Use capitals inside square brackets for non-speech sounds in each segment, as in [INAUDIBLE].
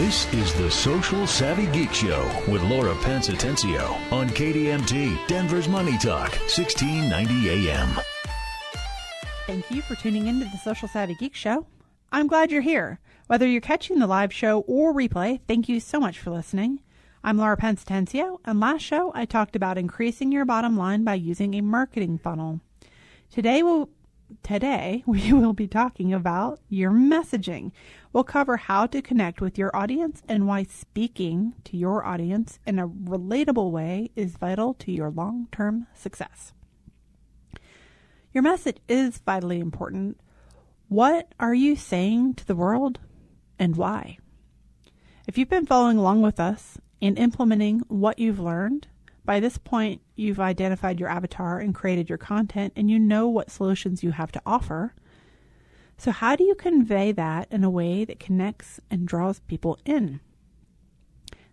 This is the Social Savvy Geek Show with Laura Pence Atencio on KDMT, Denver's Money Talk, 1690 AM. Thank you for tuning in to the Social Savvy Geek Show. I'm glad you're here. Whether you're catching the live show or replay, thank you so much for listening. I'm Laura Pence Atencio, and last show I talked about increasing your bottom line by using a marketing funnel. Today we'll today [LAUGHS] we will be talking about your messaging. We'll cover how to connect with your audience and why speaking to your audience in a relatable way is vital to your long-term success. Your message is vitally important. What are you saying to the world and why? If you've been following along with us and implementing what you've learned, by this point, you've identified your avatar and created your content, and you know what solutions you have to offer. So, how do you convey that in a way that connects and draws people in?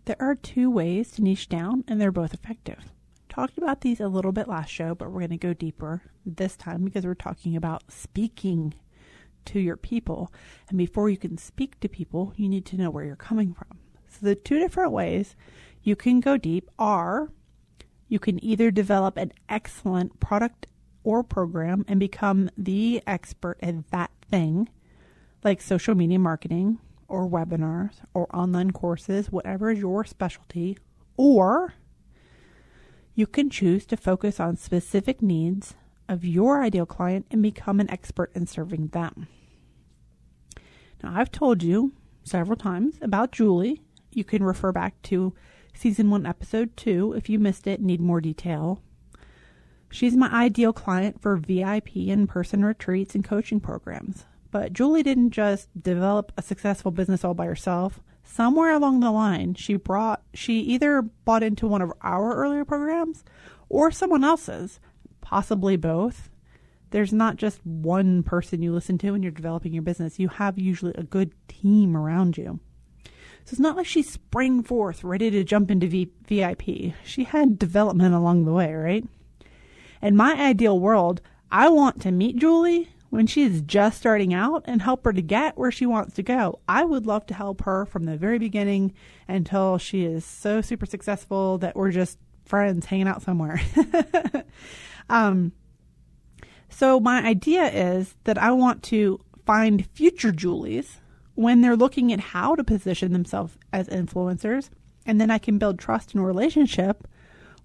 There are two ways to niche down, and they're both effective. Talked about these a little bit last show, but we're going to go deeper this time because we're talking about speaking to your people. And before you can speak to people, you need to know where you're coming from. So, the two different ways you can go deep are you can either develop an excellent product or program and become the expert at that thing, like social media marketing or webinars or online courses, whatever is your specialty, or you can choose to focus on specific needs of your ideal client and become an expert in serving them. Now, I've told you several times about Julie. You can refer back to season 1, episode 2 if you missed it, need more detail. She's my ideal client for VIP in person retreats and coaching programs. But Julie didn't just develop a successful business all by herself. Somewhere along the line, she brought she either bought into one of our earlier programs or someone else's, possibly both. There's not just one person you listen to when you're developing your business. You have usually a good team around you. So it's not like she sprang forth ready to jump into v- VIP. She had development along the way, right? In my ideal world, I want to meet Julie when she is just starting out and help her to get where she wants to go. I would love to help her from the very beginning until she is so super successful that we're just friends hanging out somewhere. [LAUGHS] um, so my idea is that I want to find future Julies when they're looking at how to position themselves as influencers, and then I can build trust and relationship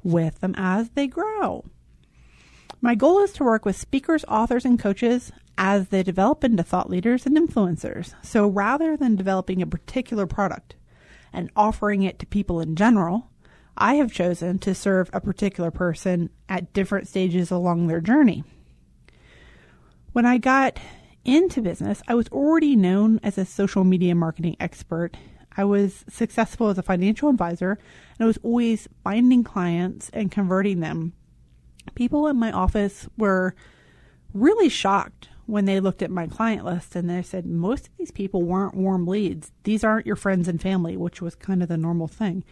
with them as they grow. My goal is to work with speakers, authors, and coaches as they develop into thought leaders and influencers. So rather than developing a particular product and offering it to people in general, I have chosen to serve a particular person at different stages along their journey. When I got into business, I was already known as a social media marketing expert. I was successful as a financial advisor, and I was always finding clients and converting them. People in my office were really shocked when they looked at my client list and they said, most of these people weren't warm leads. These aren't your friends and family, which was kind of the normal thing.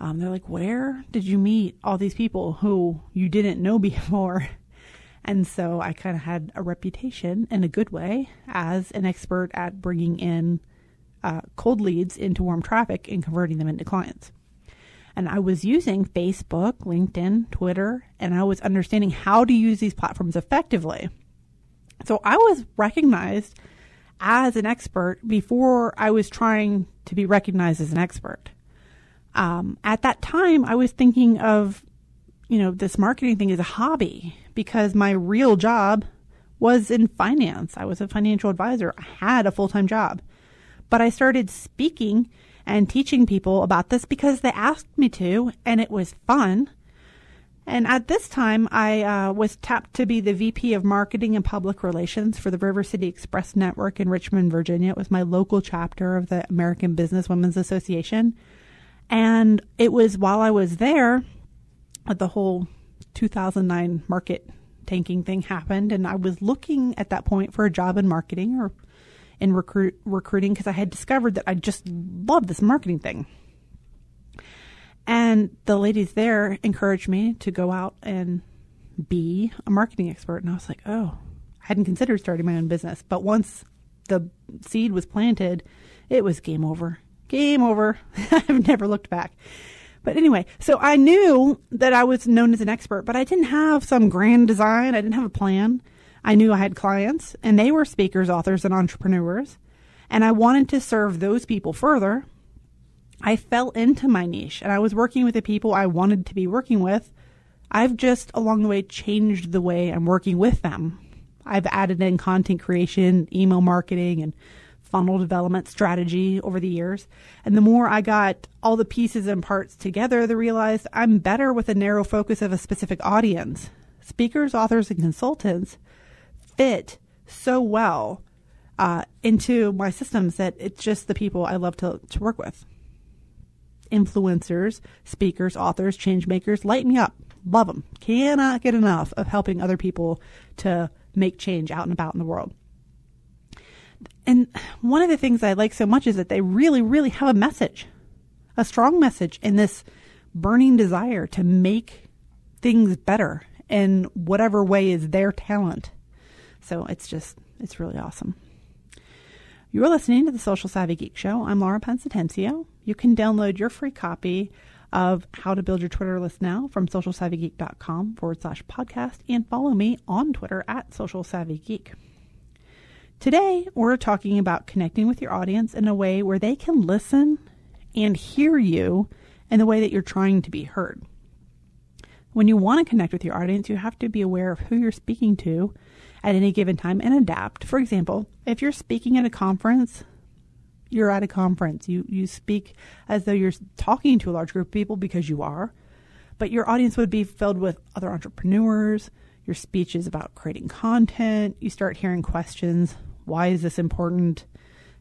Um, they're like, where did you meet all these people who you didn't know [LAUGHS] before? And so I kind of had a reputation in a good way as an expert at bringing in uh, cold leads into warm traffic and converting them into clients. And I was using Facebook, LinkedIn, Twitter, and I was understanding how to use these platforms effectively. So I was recognized as an expert before I was trying to be recognized as an expert. Um, at that time, I was thinking of, you know, this marketing thing as a hobby because my real job was in finance. I was a financial advisor. I had a full time job. But I started speaking and teaching people about this because they asked me to, and it was fun. And at this time, I uh, was tapped to be the VP of Marketing and Public Relations for the River City Express Network in Richmond, Virginia. It was my local chapter of the American Business Women's Association. And it was while I was there, the whole 2009 market tanking thing happened, and I was looking at that point for a job in marketing or in recruit recruiting because I had discovered that I just love this marketing thing. And the ladies there encouraged me to go out and be a marketing expert, and I was like, oh, I hadn't considered starting my own business, but once the seed was planted, it was game over. game over. [LAUGHS] I've never looked back. But anyway, so I knew that I was known as an expert, but I didn't have some grand design. I didn't have a plan. I knew I had clients, and they were speakers, authors, and entrepreneurs. And I wanted to serve those people further. I fell into my niche, and I was working with the people I wanted to be working with. I've just along the way changed the way I'm working with them. I've added in content creation, email marketing, and funnel development strategy over the years. And the more I got all the pieces and parts together, the realized I'm better with a narrow focus of a specific audience. Speakers, authors, and consultants fit so well uh, into my systems that it's just the people I love to, to work with. Influencers, speakers, authors, change makers light me up. Love them. Cannot get enough of helping other people to make change out and about in the world. And one of the things I like so much is that they really, really have a message, a strong message, and this burning desire to make things better in whatever way is their talent. So it's just, it's really awesome. You're listening to the Social Savvy Geek Show. I'm Laura Pence Atencio. You can download your free copy of How to Build Your Twitter List Now from socialsavvygeek.com forward slash podcast and follow me on Twitter at Social Savvy Geek. Today, we're talking about connecting with your audience in a way where they can listen and hear you in the way that you're trying to be heard. When you want to connect with your audience, you have to be aware of who you're speaking to at any given time and adapt. For example, if you're speaking at a conference, you're at a conference. You you speak as though you're talking to a large group of people because you are, but your audience would be filled with other entrepreneurs. Your speech is about creating content. You start hearing questions why is this important?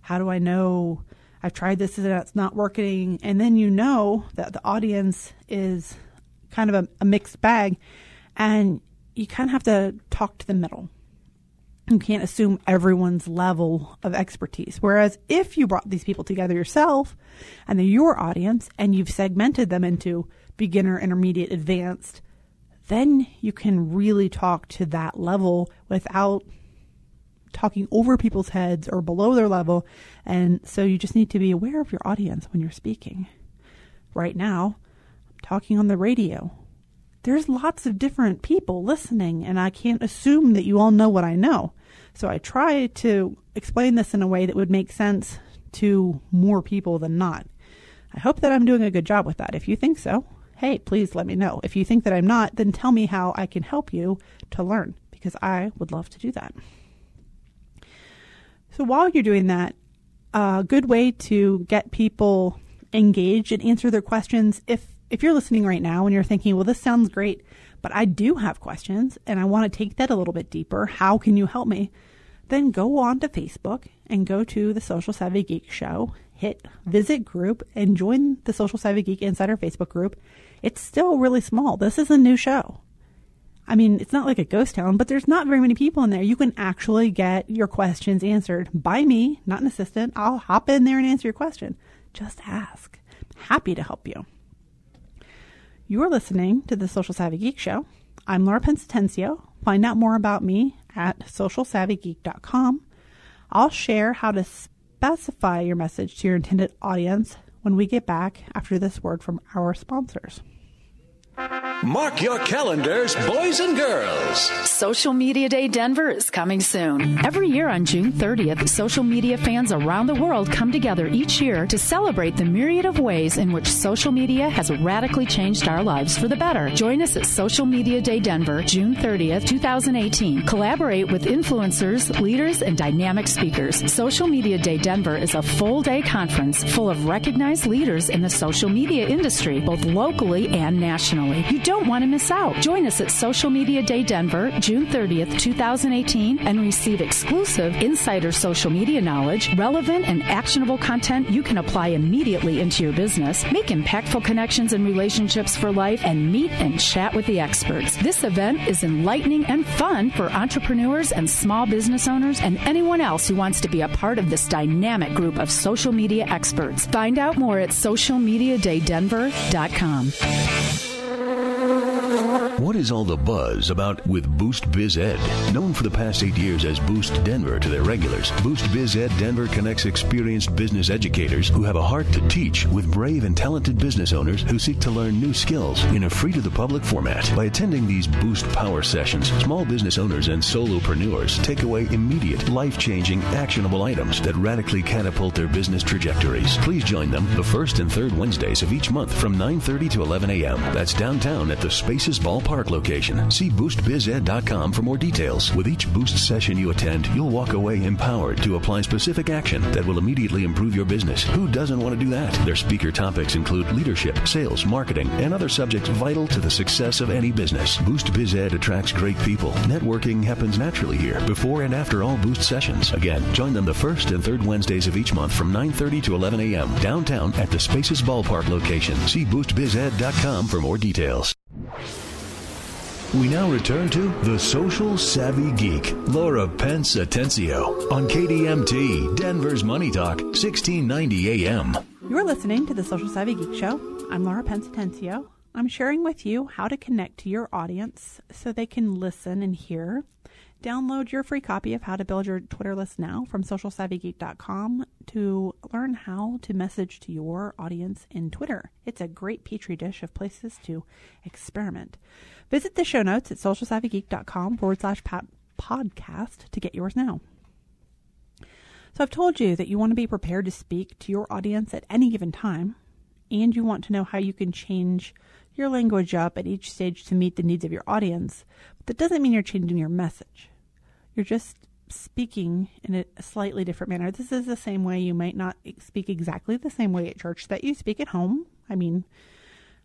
How do I know I've tried this and it's not working? And then you know that the audience is kind of a, a mixed bag and you kind of have to talk to the middle. You can't assume everyone's level of expertise. Whereas if you brought these people together yourself and they're your audience and you've segmented them into beginner, intermediate, advanced, then you can really talk to that level without talking over people's heads or below their level. And so you just need to be aware of your audience when you're speaking. Right now, I'm talking on the radio. There's lots of different people listening, and I can't assume that you all know what I know. So I try to explain this in a way that would make sense to more people than not. I hope that I'm doing a good job with that. If you think so, hey, please let me know. If you think that I'm not, then tell me how I can help you to learn because I would love to do that. So while you're doing that, a good way to get people engaged and answer their questions if if you're listening right now and you're thinking, well, this sounds great, but I do have questions and I want to take that a little bit deeper. How can you help me? Then go on to Facebook and go to the Social Savvy Geek Show, hit visit group, and join the Social Savvy Geek Insider Facebook group. It's still really small. This is a new show. I mean, it's not like a ghost town, but there's not very many people in there. You can actually get your questions answered by me, not an assistant. I'll hop in there and answer your question. Just ask. Happy to help you. You're listening to the Social Savvy Geek Show. I'm Laura Pence Atencio. Find out more about me at socialsavvygeek.com. I'll share how to specify your message to your intended audience when we get back after this word from our sponsors. Mark your calendars, boys and girls. Social Media Day Denver is coming soon. Every year on June 30th, social media fans around the world come together each year to celebrate the myriad of ways in which social media has radically changed our lives for the better. Join us at Social Media Day Denver, June 30th, 2018. Collaborate with influencers, leaders, and dynamic speakers. Social Media Day Denver is a full day conference full of recognized leaders in the social media industry, both locally and nationally. You don't want to miss out. Join us at Social Media Day Denver, June 30th, 2018, and receive exclusive insider social media knowledge, relevant and actionable content you can apply immediately into your business, make impactful connections and relationships for life, and meet and chat with the experts. This event is enlightening and fun for entrepreneurs and small business owners and anyone else who wants to be a part of this dynamic group of social media experts. Find out more at socialmediadaydenver.com. What is all the buzz about with Boost Biz Ed? Known for the past eight years as Boost Denver to their regulars, Boost Biz Ed Denver connects experienced business educators who have a heart to teach with brave and talented business owners who seek to learn new skills in a free to the public format. By attending these Boost Power sessions, small business owners and solopreneurs take away immediate, life changing, actionable items that radically catapult their business trajectories. Please join them the first and third Wednesdays of each month from 9:30 to 11 a.m. That's downtown at the Spaces Ballpark location. See boostbized.com for more details. With each Boost session you attend, you'll walk away empowered to apply specific action that will immediately improve your business. Who doesn't want to do that? Their speaker topics include leadership, sales, marketing, and other subjects vital to the success of any business. Boost Biz Ed attracts great people. Networking happens naturally here before and after all Boost sessions. Again, join them the first and third Wednesdays of each month from 9:30 to 11 a.m. downtown at the Spaces Ballpark location. See boostbized.com for more details. We now return to The Social Savvy Geek, Laura Pence Atencio, on KDMT, Denver's Money Talk, 1690 AM. You're listening to the Social Savvy Geek Show. I'm Laura Pence Atencio. I'm sharing with you how to connect to your audience so they can listen and hear. Download your free copy of How to Build Your Twitter List Now from socialsavvygeek.com to learn how to message to your audience in Twitter. It's a great petri dish of places to experiment. Visit the show notes at socialsavvygeek.com forward slash podcast to get yours now. So I've told you that you want to be prepared to speak to your audience at any given time, and you want to know how you can change your language up at each stage to meet the needs of your audience. But that doesn't mean you're changing your message. You're just speaking in a slightly different manner. This is the same way you might not speak exactly the same way at church that you speak at home. I mean,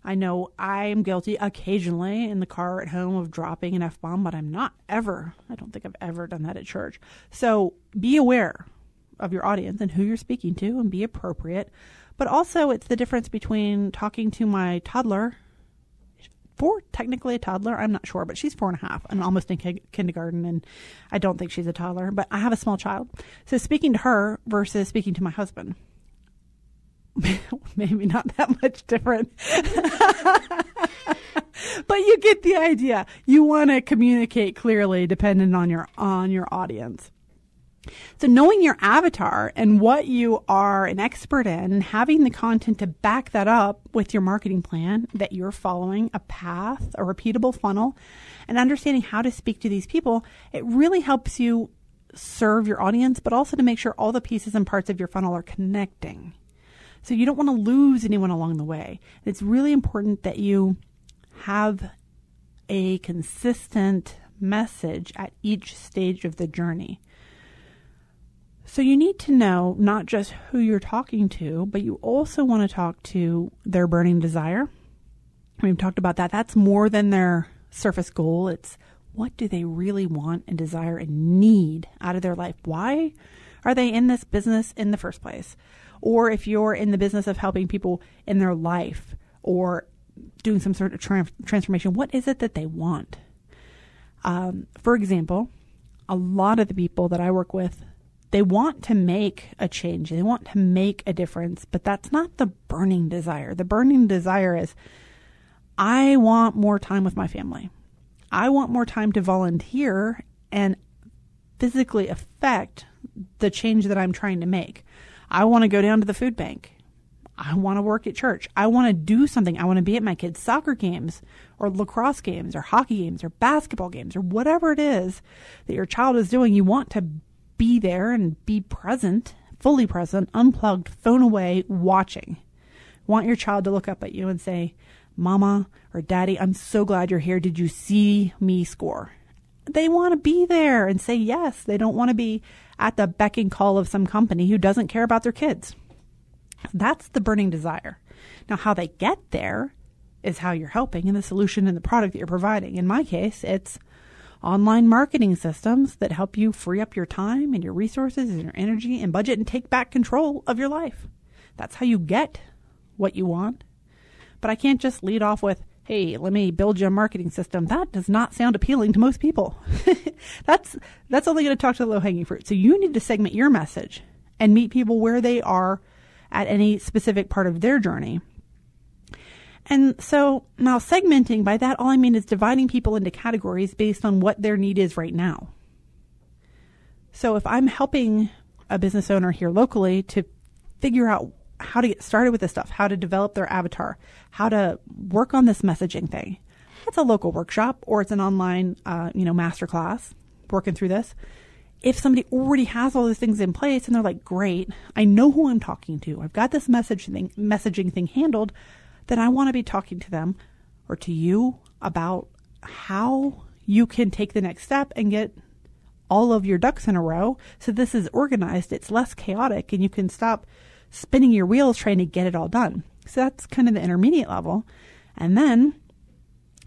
I know I am guilty occasionally in the car at home of dropping an F bomb, but I'm not ever, I don't think I've ever done that at church. So be aware of your audience and who you're speaking to and be appropriate. But also, it's the difference between talking to my toddler, four, technically a toddler, I'm not sure, but she's four and a half and almost in ki- kindergarten, and I don't think she's a toddler, but I have a small child. So speaking to her versus speaking to my husband [LAUGHS] maybe not that much different. [LAUGHS] but you get the idea. You want to communicate clearly depending on your on your audience. So knowing your avatar and what you are an expert in and having the content to back that up with your marketing plan that you're following a path, a repeatable funnel, and understanding how to speak to these people, it really helps you serve your audience, but also to make sure all the pieces and parts of your funnel are connecting. So you don't want to lose anyone along the way. It's really important that you have a consistent message at each stage of the journey. So you need to know not just who you're talking to, but you also want to talk to their burning desire. We've talked about that. That's more than their surface goal. It's what do they really want and desire and need out of their life? Why are they in this business in the first place? Or if you're in the business of helping people in their life or doing some sort of tra- transformation, what is it that they want? Um, for example, a lot of the people that I work with, they want to make a change, they want to make a difference, but that's not the burning desire. The burning desire is, I want more time with my family. I want more time to volunteer and physically affect the change that I'm trying to make. I want to go down to the food bank. I want to work at church. I want to do something. I want to be at my kids' soccer games or lacrosse games or hockey games or basketball games or whatever it is that your child is doing. You want to be there and be present, fully present, unplugged, phone away, watching. Want your child to look up at you and say, Mama or Daddy, I'm so glad you're here. Did you see me score? They want to be there and say yes. They don't want to be at the beck and call of some company who doesn't care about their kids. That's the burning desire. Now, how they get there is how you're helping and the solution and the product that you're providing. In my case, it's online marketing systems that help you free up your time and your resources and your energy and budget and take back control of your life. That's how you get what you want. But I can't just lead off with, hey, let me build you a marketing system. That does not sound appealing to most people. [LAUGHS] that's that's only going to talk to the low hanging fruit. So you need to segment your message and meet people where they are at any specific part of their journey. And so now segmenting, by that, all I mean is dividing people into categories based on what their need is right now. So if I'm helping a business owner here locally to figure out how to get started with this stuff, how to develop their avatar, how to work on this messaging thing, it's a local workshop or it's an online, uh, you know, masterclass working through this. If somebody already has all these things in place and they're like, great, I know who I'm talking to. I've got this message thing, messaging thing handled then I want to be talking to them or to you about how you can take the next step and get all of your ducks in a row. So this is organized, it's less chaotic, and you can stop spinning your wheels trying to get it all done. So that's kind of the intermediate level. And then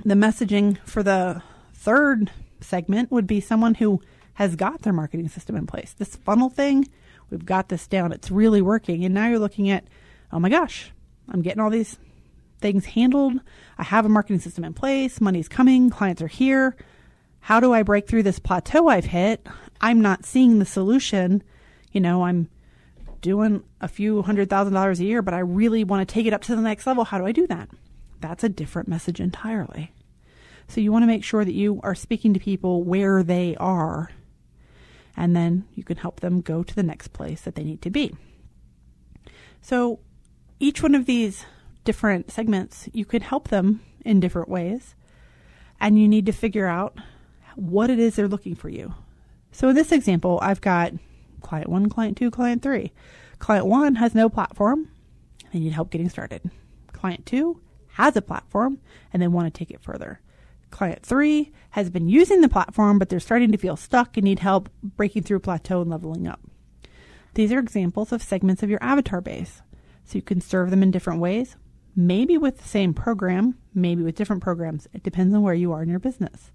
the messaging for the third segment would be someone who has got their marketing system in place. This funnel thing, we've got this down. It's really working. And now you're looking at, oh my gosh, I'm getting all these things handled. I have a marketing system in place. Money's coming. Clients are here. How do I break through this plateau I've hit? I'm not seeing the solution. You know, I'm doing a few hundred thousand dollars a year, but I really want to take it up to the next level. How do I do that? That's a different message entirely. So you want to make sure that you are speaking to people where they are, and then you can help them go to the next place that they need to be. So each one of these different segments, you could help them in different ways. And you need to figure out what it is they're looking for you. So in this example, I've got client one, client two, client three. Client one has no platform. They need help getting started. Client two has a platform and they want to take it further. Client three has been using the platform, but they're starting to feel stuck and need help breaking through plateau and leveling up. These are examples of segments of your avatar base. So you can serve them in different ways maybe with the same program, maybe with different programs. It depends on where you are in your business.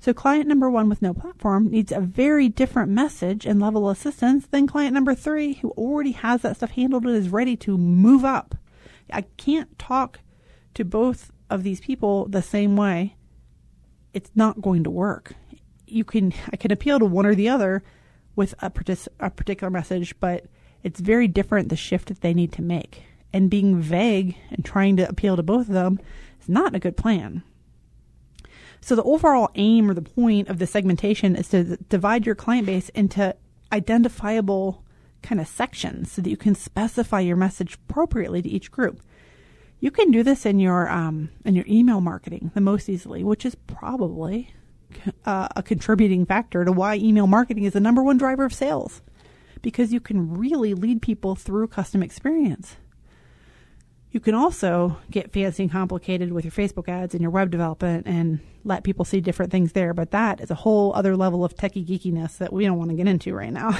So, client number one with no platform needs a very different message and level of assistance than client number three, who already has that stuff handled and is ready to move up. I can't talk to both of these people the same way. It's not going to work. You can I can appeal to one or the other with a, partic- a particular message, but it's very different the shift that they need to make and being vague and trying to appeal to both of them is not a good plan. So the overall aim or the point of the segmentation is to divide your client base into identifiable kind of sections so that you can specify your message appropriately to each group. You can do this in your um, in your email marketing the most easily, which is probably uh, a contributing factor to why email marketing is the number one driver of sales, because you can really lead people through custom experience. You can also get fancy and complicated with your Facebook ads and your web development and let people see different things there. But that is a whole other level of techie geekiness that we don't want to get into right now.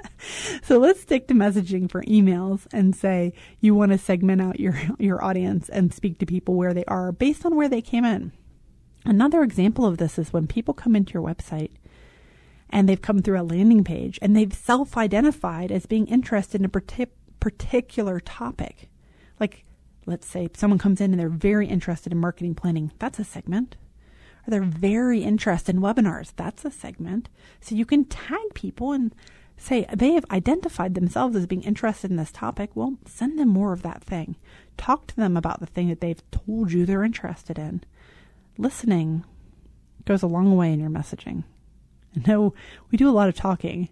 [LAUGHS] so let's stick to messaging for emails and say you want to segment out your, your audience and speak to people where they are based on where they came in. Another example of this is when people come into your website and they've come through a landing page and they've self identified as being interested in a particular topic. Like, let's say someone comes in and they're very interested in marketing planning. That's a segment. Or they're very interested in webinars. That's a segment. So you can tag people and say they have identified themselves as being interested in this topic. Well, send them more of that thing. Talk to them about the thing that they've told you they're interested in. Listening goes a long way in your messaging. I know we do a lot of talking,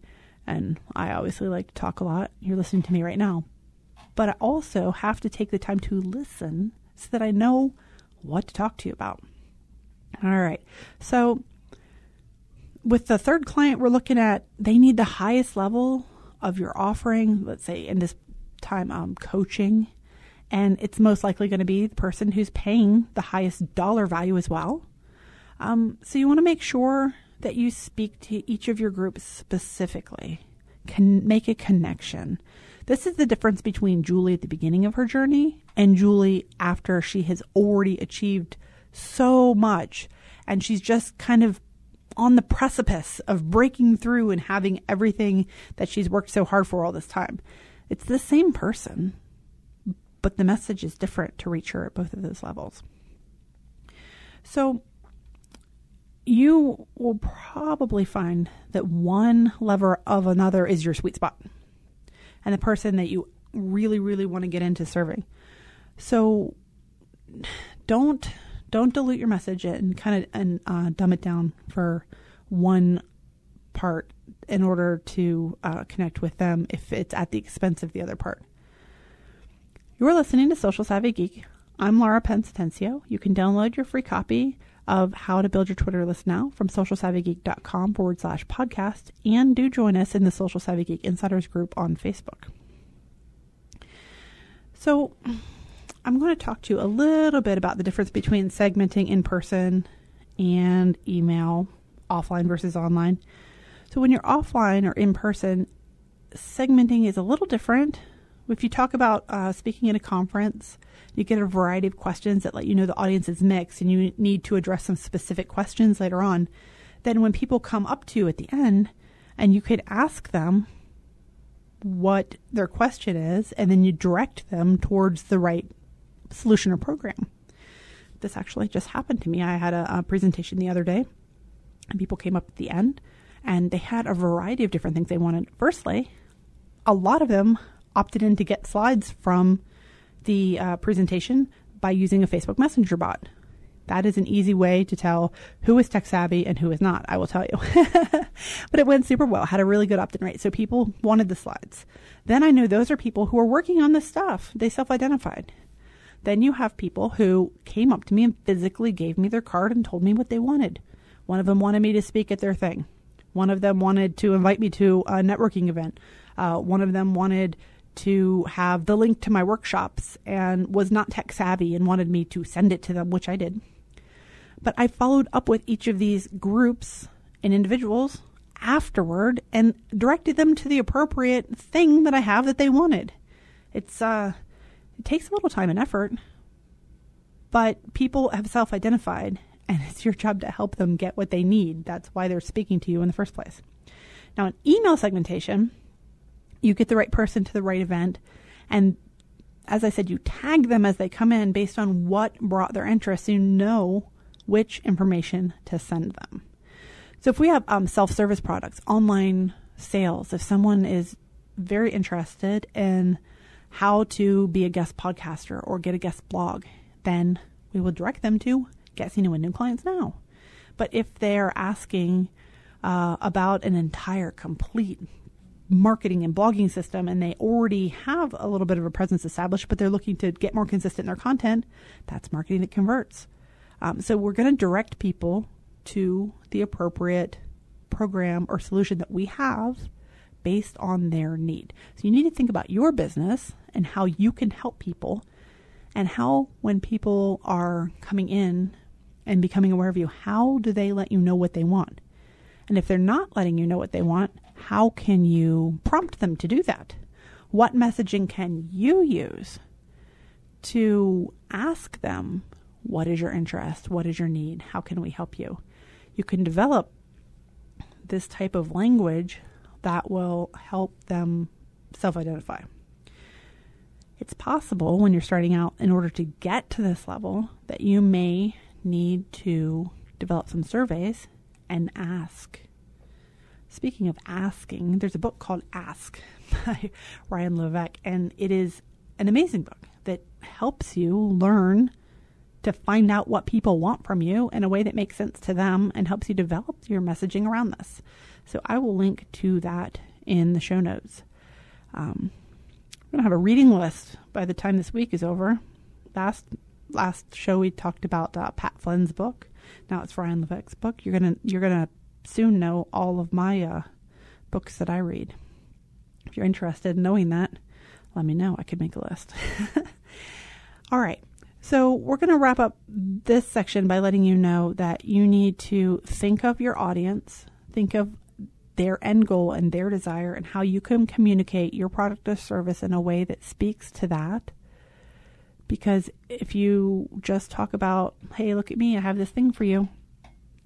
and I obviously like to talk a lot. You're listening to me right now but I also have to take the time to listen so that I know what to talk to you about. All right. So with the third client, we're looking at they need the highest level of your offering, let's say in this time, um, coaching. And it's most likely going to be the person who's paying the highest dollar value as well. Um, so you want to make sure that you speak to each of your groups specifically, can make a connection. This is the difference between Julie at the beginning of her journey and Julie after she has already achieved so much and she's just kind of on the precipice of breaking through and having everything that she's worked so hard for all this time. It's the same person, but the message is different to reach her at both of those levels. So you will probably find that one lever of another is your sweet spot and the person that you really, really want to get into serving. So don't don't dilute your message and kind of and uh, dumb it down for one part in order to uh, connect with them if it's at the expense of the other part. You're listening to Social Savvy Geek. I'm Laura Pence Atencio. You can download your free copy of How to Build Your Twitter List Now from socialsavvygeek.com forward slash podcast and do join us in the Social Savvy Geek Insiders group on Facebook. So, I'm going to talk to you a little bit about the difference between segmenting in person and email, offline versus online. So, when you're offline or in person, segmenting is a little different. If you talk about uh, speaking at a conference, you get a variety of questions that let you know the audience is mixed and you need to address some specific questions later on. Then, when people come up to you at the end, and you could ask them what their question is, and then you direct them towards the right solution or program. This actually just happened to me. I had a, a presentation the other day, and people came up at the end, and they had a variety of different things they wanted. Firstly, a lot of them opted in to get slides from the uh, presentation by using a Facebook Messenger bot. That is an easy way to tell who is tech savvy and who is not, I will tell you. [LAUGHS] but it went super well, had a really good opt in rate. So people wanted the slides. Then I know those are people who are working on this stuff. They self identified. Then you have people who came up to me and physically gave me their card and told me what they wanted. One of them wanted me to speak at their thing. One of them wanted to invite me to a networking event. Uh, one of them wanted to have the link to my workshops and was not tech savvy and wanted me to send it to them, which I did. But I followed up with each of these groups and individuals afterward and directed them to the appropriate thing that I have that they wanted. It's uh it takes a little time and effort, but people have self identified, and [LAUGHS] it's your job to help them get what they need. That's why they're speaking to you in the first place. Now, in email segmentation, you get the right person to the right event, and as I said, you tag them as they come in based on what brought their interest. So you know which information to send them. So if we have um, self service products, online sales, if someone is very interested in how to be a guest podcaster or get a guest blog, then we will direct them to Get Seen with New Clients Now. But if they're asking uh, about an entire complete marketing and blogging system and they already have a little bit of a presence established, but they're looking to get more consistent in their content, that's marketing that converts. Um, so we're going to direct people to the appropriate program or solution that we have based on their need. So you need to think about your business and how you can help people and how when people are coming in and becoming aware of you, how do they let you know what they want? And if they're not letting you know what they want, how can you prompt them to do that? What messaging can you use to ask them, what is your interest? What is your need? How can we help you? You can develop this type of language that will help them self identify. It's possible when you're starting out, in order to get to this level, that you may need to develop some surveys and ask. Speaking of asking, there's a book called Ask [LAUGHS] by Ryan Levesque, and it is an amazing book that helps you learn to find out what people want from you in a way that makes sense to them and helps you develop your messaging around this. So I will link to that in the show notes. Um, I'm gonna have a reading list by the time this week is over. Last last show we talked about uh, Pat Flynn's book. Now it's Ryan Levesque's book. You're gonna you're gonna soon know all of my uh, books that I read. If you're interested in knowing that, let me know. I could make a list. [LAUGHS] all right. So, we're going to wrap up this section by letting you know that you need to think of your audience, think of their end goal and their desire, and how you can communicate your product or service in a way that speaks to that. Because if you just talk about, hey, look at me, I have this thing for you,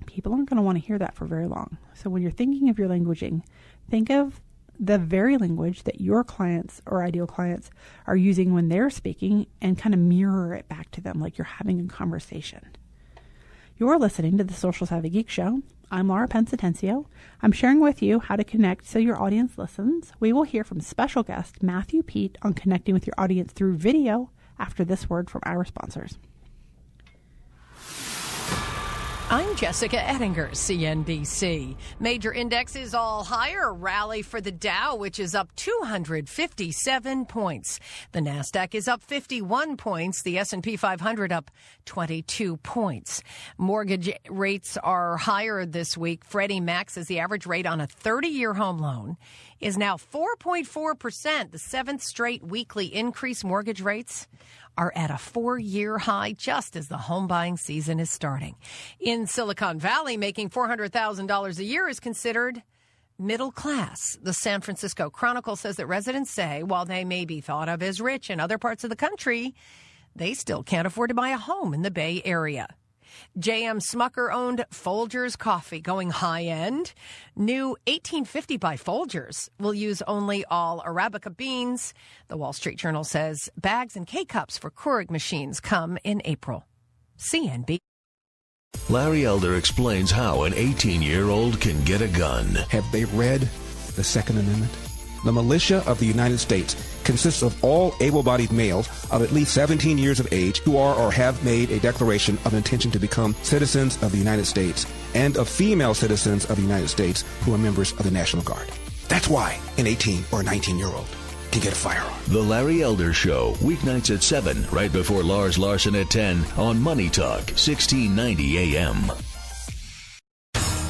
people aren't going to want to hear that for very long. So, when you're thinking of your languaging, think of the very language that your clients or ideal clients are using when they're speaking and kind of mirror it back to them like you're having a conversation. You're listening to the Social Savvy Geek Show. I'm Laura Pence Atencio. I'm sharing with you how to connect so your audience listens. We will hear from special guest Matthew Peet on connecting with your audience through video after this word from our sponsors. I'm Jessica Ettinger, CNBC. Major indexes all higher. Rally for the Dow, which is up 257 points. The Nasdaq is up 51 points. The S&P 500 up 22 points. Mortgage rates are higher this week. Freddie Mac says the average rate on a 30-year home loan is now 4.4%, the seventh straight weekly increase. Mortgage rates are at a four year high just as the home buying season is starting. In Silicon Valley, making $400,000 a year is considered middle class. The San Francisco Chronicle says that residents say while they may be thought of as rich in other parts of the country, they still can't afford to buy a home in the Bay Area. J.M. Smucker owned Folgers Coffee, going high end. New 1850 by Folgers will use only all Arabica beans. The Wall Street Journal says bags and K cups for Keurig machines come in April. CNB. Larry Elder explains how an 18 year old can get a gun. Have they read the Second Amendment? The militia of the United States consists of all able-bodied males of at least 17 years of age who are or have made a declaration of intention to become citizens of the United States and of female citizens of the United States who are members of the National Guard. That's why an 18 or 19 year old can get a firearm. The Larry Elder Show, weeknights at 7, right before Lars Larson at 10 on Money Talk, 1690 AM.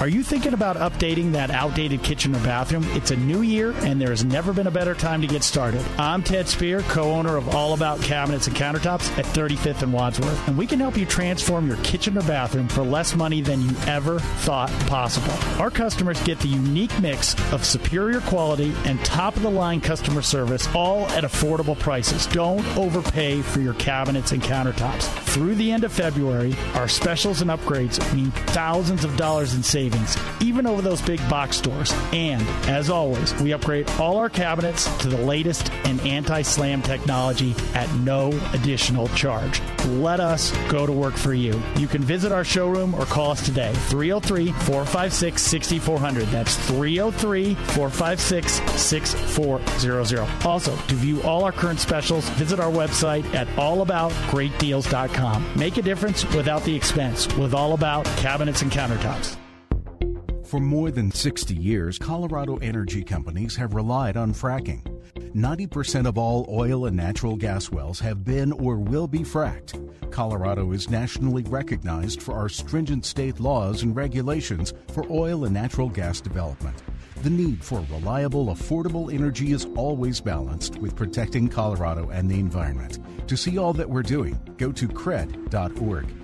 Are you thinking about updating that outdated kitchen or bathroom? It's a new year, and there has never been a better time to get started. I'm Ted Spear, co owner of All About Cabinets and Countertops at 35th and Wadsworth, and we can help you transform your kitchen or bathroom for less money than you ever thought possible. Our customers get the unique mix of superior quality and top of the line customer service, all at affordable prices. Don't overpay for your cabinets and countertops. Through the end of February, our specials and upgrades mean thousands of dollars in savings savings, even over those big box stores. And as always, we upgrade all our cabinets to the latest in anti slam technology at no additional charge. Let us go to work for you. You can visit our showroom or call us today 303 456 6400. That's 303 456 6400. Also, to view all our current specials, visit our website at allaboutgreatdeals.com. Make a difference without the expense with All About Cabinets and Countertops. For more than 60 years, Colorado energy companies have relied on fracking. 90% of all oil and natural gas wells have been or will be fracked. Colorado is nationally recognized for our stringent state laws and regulations for oil and natural gas development. The need for reliable, affordable energy is always balanced with protecting Colorado and the environment. To see all that we're doing, go to cred.org.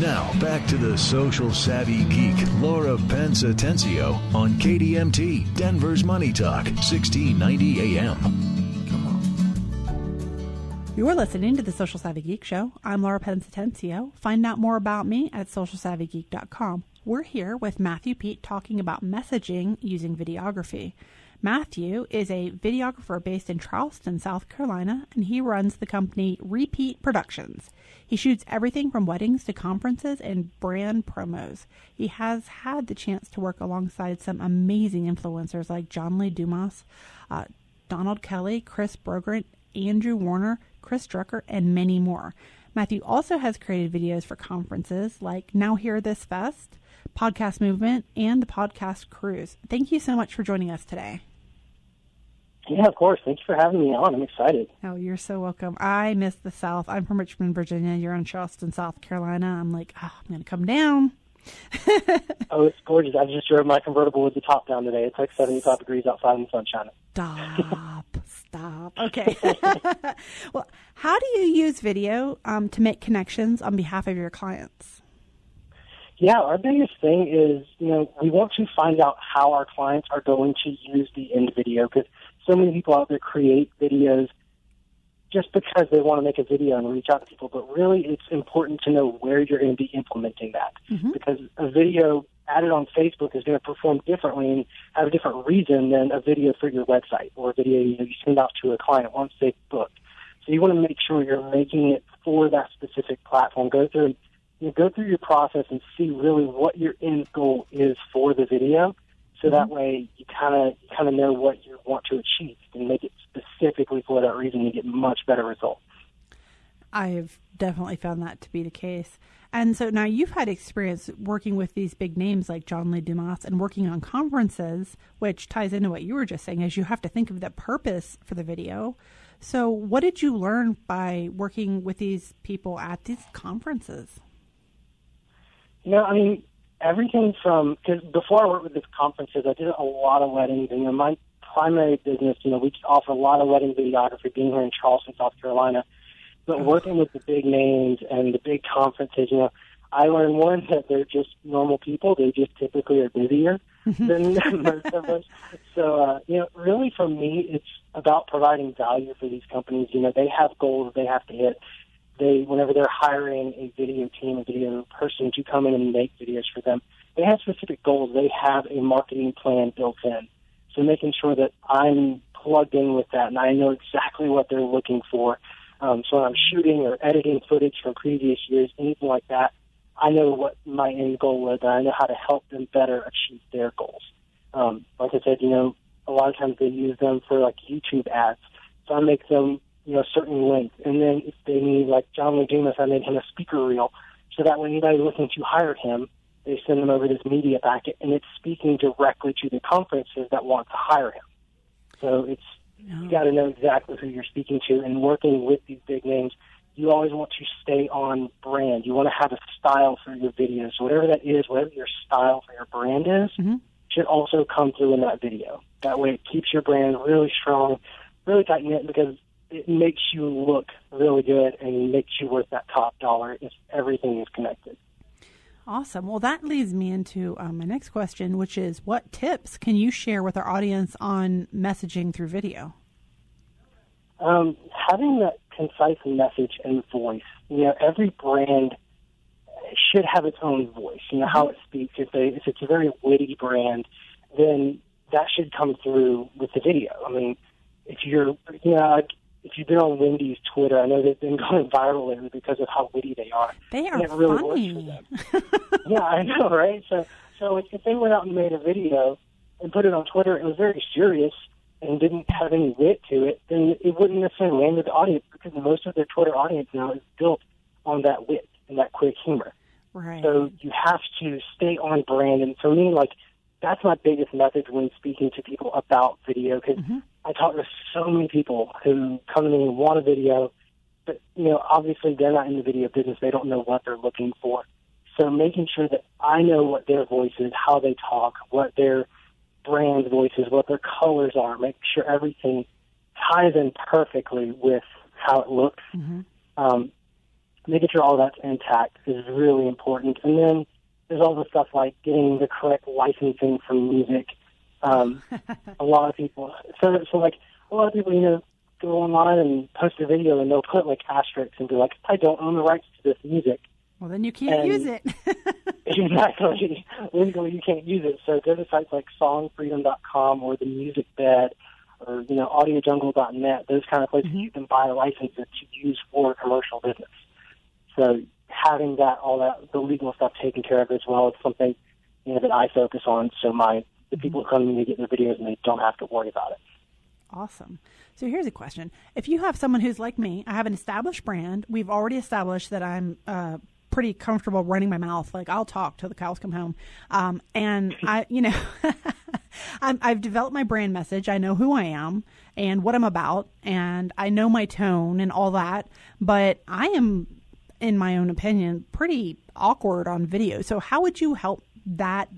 Now, back to the social savvy geek, Laura Pence Atencio on KDMT, Denver's Money Talk, 1690 AM. You're listening to the Social Savvy Geek Show. I'm Laura Pence Atencio. Find out more about me at socialsavvygeek.com. We're here with Matthew Peet talking about messaging using videography. Matthew is a videographer based in Charleston, South Carolina, and he runs the company Re-Peet Productions. He shoots everything from weddings to conferences and brand promos. He has had the chance to work alongside some amazing influencers like John Lee Dumas, uh, Donald Kelly, Chris Brogan, Andrew Warner, Chris Ducker, and many more. Matthew also has created videos for conferences like Now Hear This Fest, Podcast Movement, and the Podcast Cruise. Thank you so much for joining us today. Yeah, of course. Thank you for having me on. I'm excited. Oh, you're so welcome. I miss the South. I'm from Richmond, Virginia. You're in Charleston, South Carolina. I'm like, oh, I'm going to come down. [LAUGHS] oh, it's gorgeous. I just drove my convertible with the top down today. It's like 75 degrees outside in the sunshine. Stop. Stop. Okay. [LAUGHS] well, how do you use video um, to make connections on behalf of your clients? Yeah, our biggest thing is, you know, we want to find out how our clients are going to use the end video because so many people out there create videos just because they want to make a video and reach out to people, but really it's important to know where you're going to be implementing that mm-hmm. because a video added on Facebook is going to perform differently and have a different reason than a video for your website or a video you, know, you send out to a client once they've booked. So you want to make sure you're making it for that specific platform. Go through you know, go through your process and see really what your end goal is for the video so mm-hmm. that way you kind of kind of know what you want to achieve and make it specifically for that reason. You get much better results. I've definitely found that to be the case. And so now you've had experience working with these big names like John Lee Dumas and working on conferences, which ties into what you were just saying, is you have to think of the purpose for the video. So what did you learn by working with these people at these conferences? You know, I mean, everything from because before I worked with these conferences, I did a lot of weddings, and you know, my primary business, you know, we just offer a lot of wedding videography, being here in Charleston, South Carolina. But working with the big names and the big conferences, you know, I learned one that they're just normal people. They just typically are busier than [LAUGHS] most of us. So, uh, you know, really for me, it's about providing value for these companies. You know, they have goals they have to hit. They, whenever they're hiring a video team, a video person to come in and make videos for them, they have specific goals. They have a marketing plan built in. So making sure that I'm plugged in with that and I know exactly what they're looking for. Um, so when I'm shooting or editing footage from previous years, anything like that, I know what my end goal is and I know how to help them better achieve their goals. Um, like I said, you know, a lot of times they use them for like YouTube ads. So I make them, you know, a certain length. And then if they need, like John Lee Dumas, I made him a speaker reel so that when anybody looking to hire him, they send them over this media packet and it's speaking directly to the conferences that want to hire him. So it's, no. you got to know exactly who you're speaking to and working with these big names. You always want to stay on brand. You want to have a style for your videos. Whatever that is, whatever your style for your brand is, mm-hmm. should also come through in that video. That way it keeps your brand really strong, really tight knit because it makes you look really good and makes you worth that top dollar if everything is connected. Awesome. Well, that leads me into um, my next question, which is what tips can you share with our audience on messaging through video? Um, having that concise message and voice. You know, every brand should have its own voice. You know, how it speaks. If, they, if it's a very witty brand, then that should come through with the video. I mean, if you're, you know, if you've been on Wendy's Twitter, I know they've been [LAUGHS] going viral lately because of how witty they are. They are and it really funny. Works for them. [LAUGHS] yeah, I know, right? So, so if they went out and made a video and put it on Twitter, it was very serious and didn't have any wit to it, then it wouldn't necessarily land with the audience because most of their Twitter audience now is built on that wit and that quick humor. Right. So you have to stay on brand. And for me, like that's my biggest message when speaking to people about video because mm-hmm. I talk to so many people who come to me and want a video, but you know, obviously they're not in the video business. They don't know what they're looking for. So making sure that I know what their voice is, how they talk, what their brand voice is, what their colors are, make sure everything ties in perfectly with how it looks. Mm-hmm. Um, making sure all that's intact is really important. And then there's all the stuff like getting the correct licensing for music. Um, [LAUGHS] a lot of people, so, so like a lot of people, you know, go online and post a video and they'll put like asterisks and be like, I don't own the rights to this music. Well, then you can't and use it. [LAUGHS] [LAUGHS] exactly. Legally, you can't use it. So go to sites like songfreedom.com or the Music Bed or, you know, audiojungle.net, those kind of places mm-hmm. you can buy licenses to use for commercial business. So having that all that the legal stuff taken care of as well is something you know that I focus on. So my the mm-hmm. people come to me get their videos and they don't have to worry about it. Awesome. So here's a question: If you have someone who's like me, I have an established brand. We've already established that I'm uh, pretty comfortable running my mouth. Like I'll talk till the cows come home. Um, and I, you know, [LAUGHS] i have developed my brand message. I know who I am and what I'm about, and I know my tone and all that. But I am in my own opinion, pretty awkward on video. So, how would you help that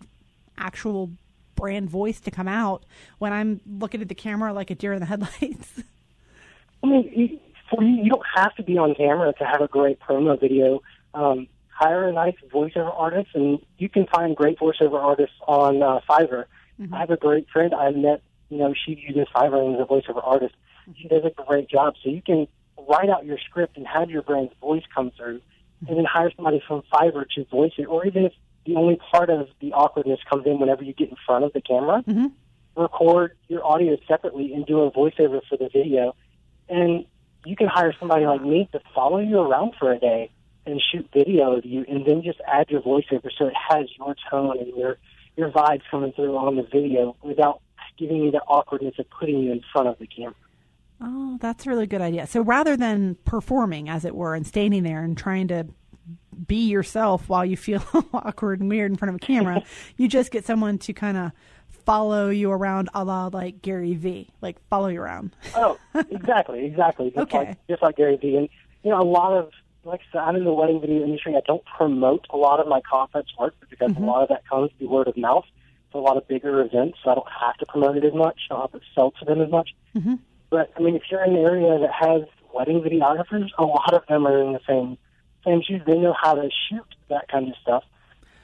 actual brand voice to come out when I'm looking at the camera like a deer in the headlights? [LAUGHS] I mean, for you, you don't have to be on camera to have a great promo video. Um, hire a nice voiceover artist, and you can find great voiceover artists on uh, Fiverr. Mm-hmm. I have a great friend I met. You know, she uses Fiverr as is a voiceover artist. She does a great job. So you can write out your script and have your brand's voice come through, and then hire somebody from Fiverr to voice it, or even if the only part of the awkwardness comes in whenever you get in front of the camera, mm-hmm. record your audio separately and do a voiceover for the video. And you can hire somebody like me to follow you around for a day and shoot video of you and then just add your voiceover so it has your tone and your your vibes coming through on the video without giving you the awkwardness of putting you in front of the camera. Oh, that's a really good idea. So rather than performing, as it were, and standing there and trying to be yourself while you feel [LAUGHS] awkward and weird in front of a camera, [LAUGHS] you just get someone to kind of follow you around a la like Gary Vee, like follow you around. oh, [LAUGHS] exactly, exactly. Just Okay. like just like Gary Vee. And you know, a lot of like I said, I'm in the wedding video industry. I don't promote a lot of my conference work because Mm-hmm. a lot of that comes through word of mouth. It's a lot of bigger events, so I don't have to promote it as much. I don't have to sell to them as much. Mm-hmm. But I mean, if you're in an area that has wedding videographers, a lot of them are in the same same shoes. They know how to shoot that kind of stuff.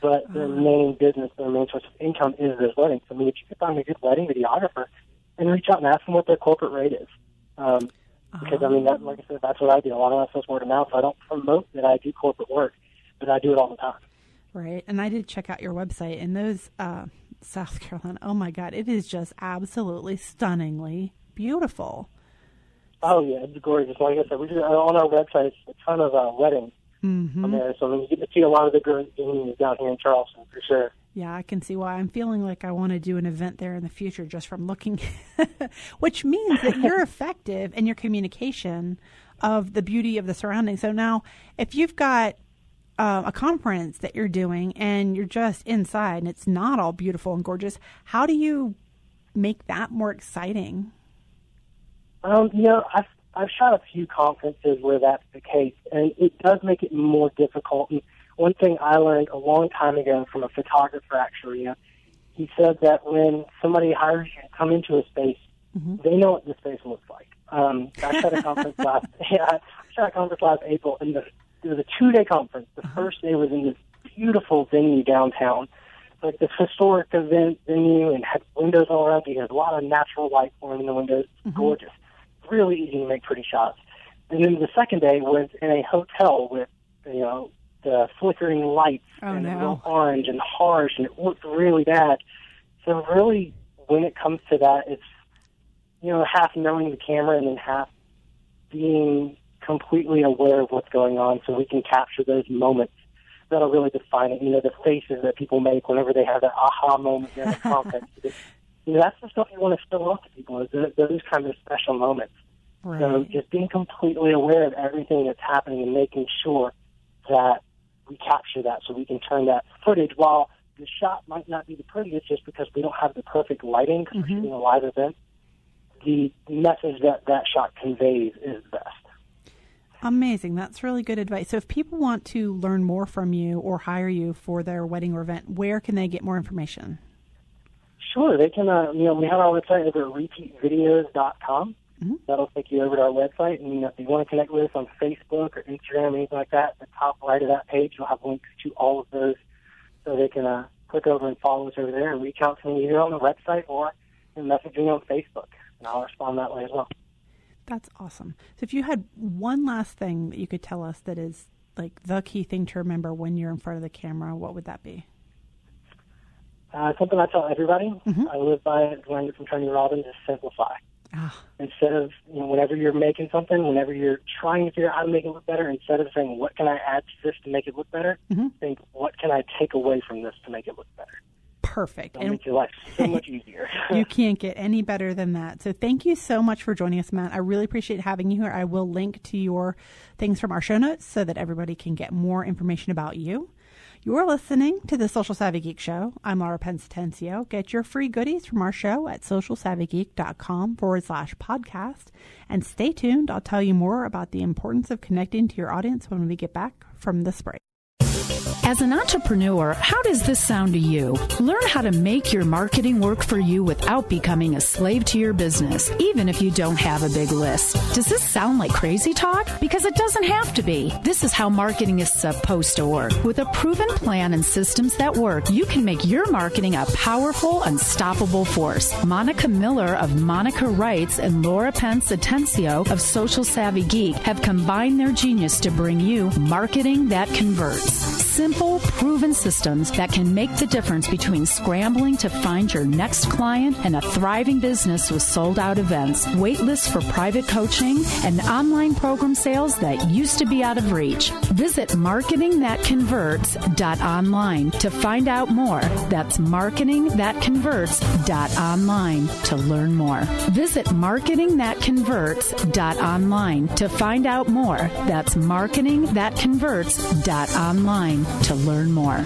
But their main business, their main source of income is those weddings. I mean, if you could find a good wedding videographer and reach out and ask them what their corporate rate is. Um, because I mean, that, like I said, that's what I do. A lot of that stuff's word of mouth. So I don't promote that I do corporate work, but I do it all the time. Right. And I did check out your website, and those uh, South [LAUGHS] Carolina. Oh my God, it is just absolutely stunningly beautiful. Oh yeah, it's gorgeous. Like I said, we do on our website. It's a ton of uh, weddings Mm-hmm. on there, so you get to see a lot of the great venues down here in Charleston for sure. Yeah, I can see why. I'm feeling like I want to do an event there in the future just from looking, [LAUGHS] which means that you're [LAUGHS] effective in your communication of the beauty of the surroundings. So now, if you've got um, a conference that you're doing and you're just inside and it's not all beautiful and gorgeous, how do you make that more exciting? Um, you know, I've I've shot a few conferences where that's the case, and it does make it more difficult. And one thing I learned a long time ago from a photographer, actually, uh, he said that when somebody hires you to come into a space, they know what the space looks like. Um, I shot a conference [LAUGHS] last, [LAUGHS] yeah, I shot a conference last April, and the, it was a two-day conference. The first day was in this beautiful venue downtown, like this historic event venue, and had windows all around you. Had a lot of natural light pouring in the windows. Gorgeous, really easy to make pretty shots. And then the second day was in a hotel with, you know, the flickering lights Oh, and no. real orange and harsh, and it looked really bad. So really, when it comes to that, it's you know half knowing the camera and then half being completely aware of what's going on, so we can capture those moments that'll really define it. You know, the faces that people make whenever they have that aha moment during a [LAUGHS] conference. You know, that's the stuff you want to show off to people. Is those- kinds of special moments. Right. So just being completely aware of everything that's happening and making sure that we capture that so we can turn that footage while the shot might not be the prettiest just because we don't have the perfect lighting because we're mm-hmm. shooting a live event. The message that that shot conveys is best. Amazing. That's really good advice. So, if people want to learn more from you or hire you for their wedding or event, where can they get more information? Sure, they can. Uh, you know, we have our website over at repeatvideos.com. Mm-hmm. That'll take you over to our website, and you know, if you want to connect with us on Facebook or Instagram, or anything like that, at the top right of that page, you'll have links to all of those, so they can uh, click over and follow us over there and reach out to me either on the website or in messaging on Facebook, and I'll respond that way as well. That's awesome. So, if you had one last thing that you could tell us that is like the key thing to remember when you're in front of the camera, what would that be? Uh, something I tell everybody, I live by it, learned it from Tony Robbins, is simplify. Ah, instead of you know whenever you're making something, whenever you're trying to figure out how to make it look better, instead of saying what can I add to this to make it look better, think what can I take away from this to make it look better. perfect. It'll And make your life so much easier. [LAUGHS] you can't get any better than that. So thank you so much for joining us, Matt. I really appreciate having you here. I will link to your things from our show notes so that everybody can get more information about you. You're listening to the Social Savvy Geek Show. I'm Laura Pence Atencio. Get your free goodies from our show at socialsavvygeek.com forward slash podcast. And stay tuned. I'll tell you more about the importance of connecting to your audience when we get back from the break. As an entrepreneur, how does this sound to you? Learn how to make your marketing work for you without becoming a slave to your business, even if you don't have a big list. Does this sound like crazy talk? Because it doesn't have to be. This is how marketing is supposed to work. With a proven plan and systems that work, you can make your marketing a powerful, unstoppable force. Monica Miller of Monica Writes and Laura Pence Atencio of Social Savvy Geek have combined their genius to bring you marketing that converts. Simple, proven systems that can make the difference between scrambling to find your next client and a thriving business with sold out events, wait lists for private coaching, and online program sales that used to be out of reach. Visit marketingthatconverts.online to find out more. That's marketingthatconverts.online to learn more. Visit marketingthatconverts.online to find out more. That's marketingthatconverts.online to learn more.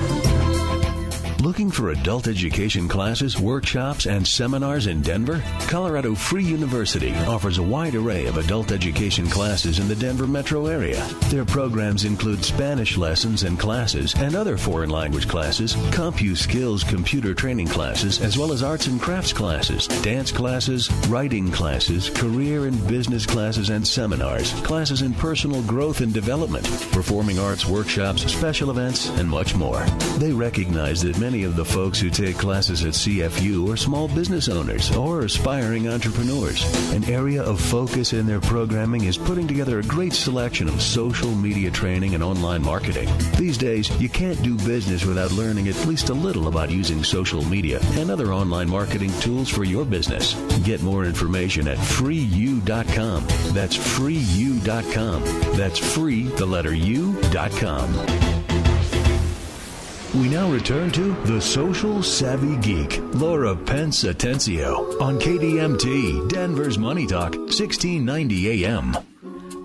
Looking for adult education classes, workshops, and seminars in Denver? Colorado Free University offers a wide array of adult education classes in the Denver metro area. Their programs include Spanish lessons and classes and other foreign language classes, CompuSkills computer training classes, as well as arts and crafts classes, dance classes, writing classes, career and business classes and seminars, classes in personal growth and development, performing arts workshops, special events, and much more. They recognize that many many of the folks who take classes at CFU are small business owners or aspiring entrepreneurs. An area of focus in their programming is putting together a great selection of social media training and online marketing. These days, you can't do business without learning at least a little about using social media and other online marketing tools for your business. Get more information at freeu.com. That's freeu.com. That's free, the letter u.com. We now return to The Social Savvy Geek, Laura Pence Atencio, on KDMT, Denver's Money Talk, 1690 AM.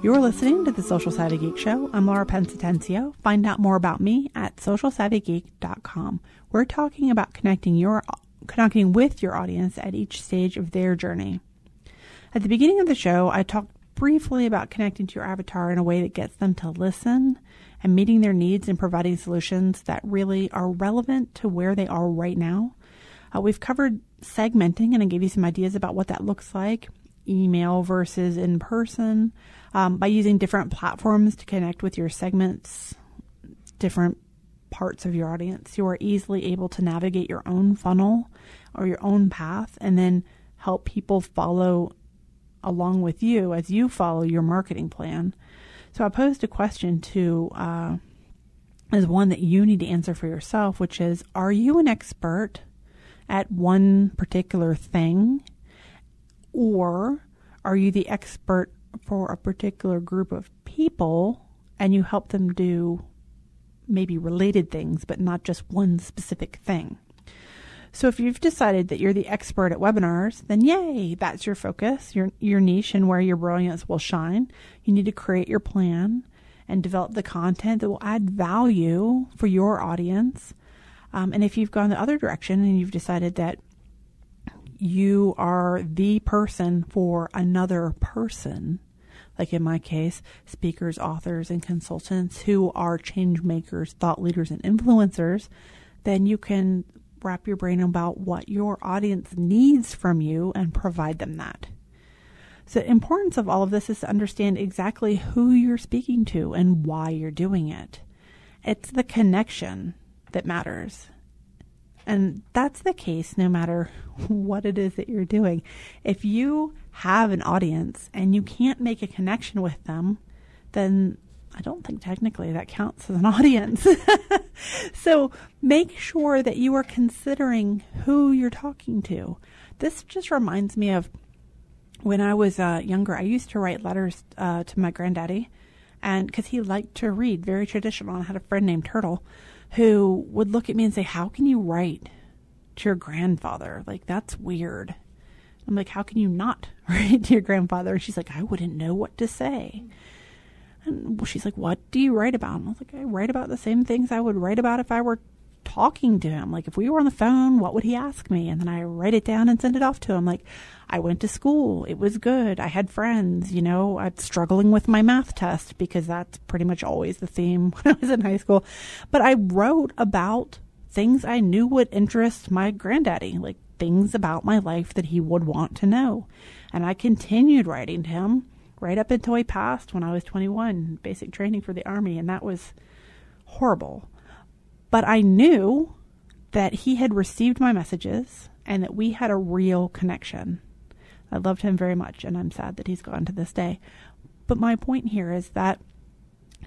You're listening to The Social Savvy Geek Show. I'm Laura Pence Atencio. Find out more about me at socialsavvygeek.com. We're talking about connecting your connecting with your audience at each stage of their journey. At the beginning of the show, I talked briefly about connecting to your avatar in a way that gets them to listen and meeting their needs and providing solutions that really are relevant to where they are right now. Uh, we've covered segmenting, and I gave you some ideas about what that looks like email versus in person um, by using different platforms to connect with your segments, different parts of your audience. You are easily able to navigate your own funnel or your own path and then help people follow along with you as you follow your marketing plan. So I posed a question to uh, is one that you need to answer for yourself, which is: Are you an expert at one particular thing, or are you the expert for a particular group of people, and you help them do maybe related things, but not just one specific thing? So if you've decided that you're the expert at webinars, then yay, that's your focus, your your niche and where your brilliance will shine. You need to create your plan and develop the content that will add value for your audience. Um, and if you've gone the other direction and you've decided that you are the person for another person, like in my case, speakers, authors, and consultants who are change makers, thought leaders, and influencers, then you can wrap your brain about what your audience needs from you and provide them that. So, the importance of all of this is to understand exactly who you're speaking to and why you're doing it. It's the connection that matters. And that's the case no matter [LAUGHS] what it is that you're doing. If you have an audience and you can't make a connection with them, then I don't think technically that counts as an [LAUGHS] audience. [LAUGHS] so make sure that you are considering who you're talking to. This just reminds me of when I was uh, younger. I used to write letters uh, to my granddaddy, and because he liked to read, very traditional. I had a friend named Turtle who would look at me and say, "How can you write to your grandfather? Like that's weird." I'm like, "How can you not [LAUGHS] write to your grandfather?" And she's like, "I wouldn't know what to say." And she's like, What do you write about? And I was like, I write about the same things I would write about if I were talking to him. Like, if we were on the phone, what would he ask me? And then I write it down and send it off to him. Like, I went to school. It was good. I had friends. You know, I'm struggling with my math test because that's pretty much always the theme [LAUGHS] when I was in high school. But I wrote about things I knew would interest my granddaddy, like things about my life that he would want to know. And I continued writing to him right up until he passed when I was 21, basic training for the Army, and that was horrible. But I knew that he had received my messages and that we had a real connection. I loved him very much, and I'm sad that he's gone to this day. But my point here is that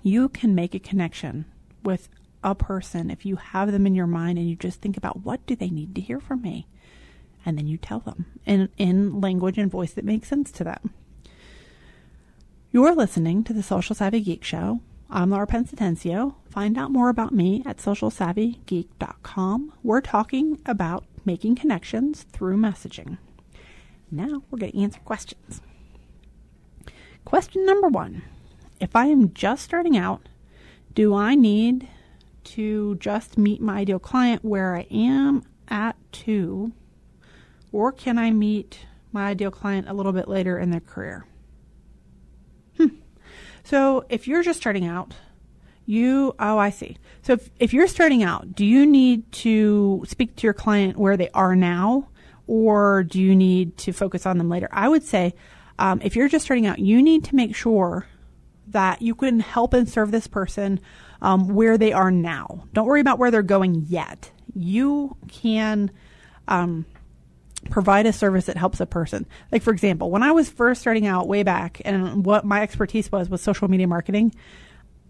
you can make a connection with a person, if you have them in your mind and you just think about what do they need to hear from me, and then you tell them in, in language and voice that makes sense to them. You're listening to the Social Savvy Geek Show. I'm Laura Pence Atencio. Find out more about me at socialsavvygeek.com. We're talking about making connections through messaging. Now we're going to answer questions. Question number one If I am just starting out, do I need to just meet my ideal client where I am at two, or can I meet my ideal client a little bit later in their career? So if you're just starting out, you, oh, I see. So if, if you're starting out, do you need to speak to your client where they are now, or do you need to focus on them later? I would say um, if you're just starting out, you need to make sure that you can help and serve this person um, where they are now. Don't worry about where they're going yet. You can um, provide a service that helps a person. Like, for example, when I was first starting out way back and what my expertise was was social media marketing,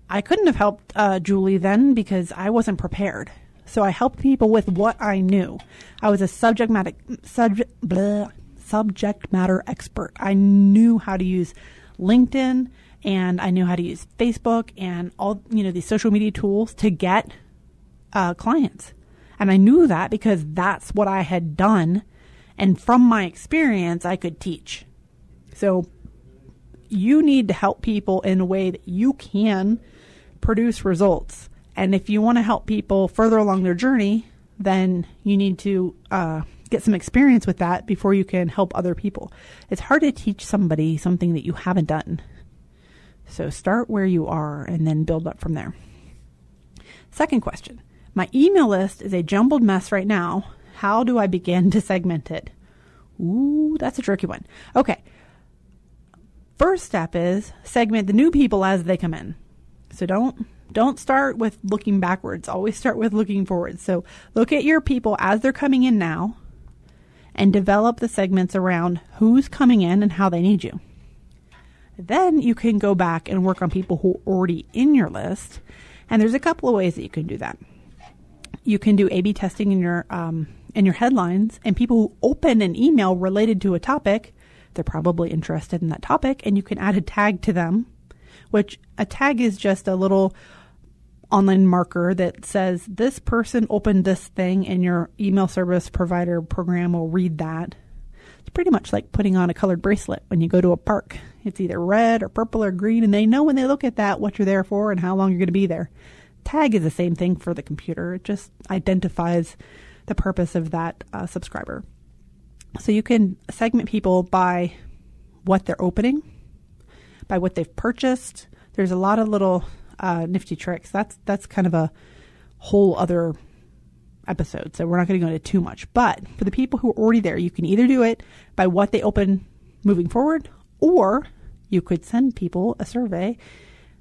I couldn't have helped uh, Julie then because I wasn't prepared. So I helped people with what I knew. I was a subject matter subject blah, subject matter expert. I knew how to use LinkedIn and I knew how to use Facebook and all you know these social media tools to get uh, clients. And I knew that because that's what I had done, and from my experience, I could teach. So you need to help people in a way that you can produce results. And if you want to help people further along their journey, then you need to uh, get some experience with that before you can help other people. It's hard to teach somebody something that you haven't done. So start where you are and then build up from there. Second question My email list is a jumbled mess right now. How do I begin to segment it? Ooh, that's a tricky one. Okay. First step is segment the new people as they come in. So don't don't start with looking backwards. Always start with looking forward. So look at your people as they're coming in now and develop the segments around who's coming in and how they need you. Then you can go back and work on people who are already in your list. And there's a couple of ways that you can do that. You can do A/B testing in your um, in your headlines, and people who open an email related to a topic, they're probably interested in that topic, and you can add a tag to them. Which a tag is just a little online marker that says this person opened this thing, and your email service provider program will read that. It's pretty much like putting on a colored bracelet when you go to a park. It's either red or purple or green, and they know when they look at that what you're there for and how long you're going to be there. Tag is the same thing for the computer. It just identifies the purpose of that uh, subscriber. So you can segment people by what they're opening, by what they've purchased. There's a lot of little uh, nifty tricks. That's that's kind of a whole other episode, so we're not going to go into too much. But for the people who are already there, you can either do it by what they open moving forward, or you could send people a survey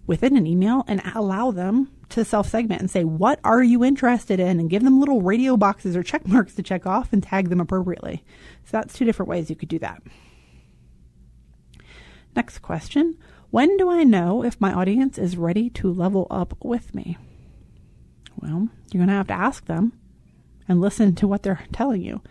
within an email and allow them to self segment and say, What are you interested in? and give them little radio boxes or check marks to check off and tag them appropriately. So that's two different ways you could do that. Next question When do I know if my audience is ready to level up with me? Well, you're going to have to ask them and listen to what they're telling you.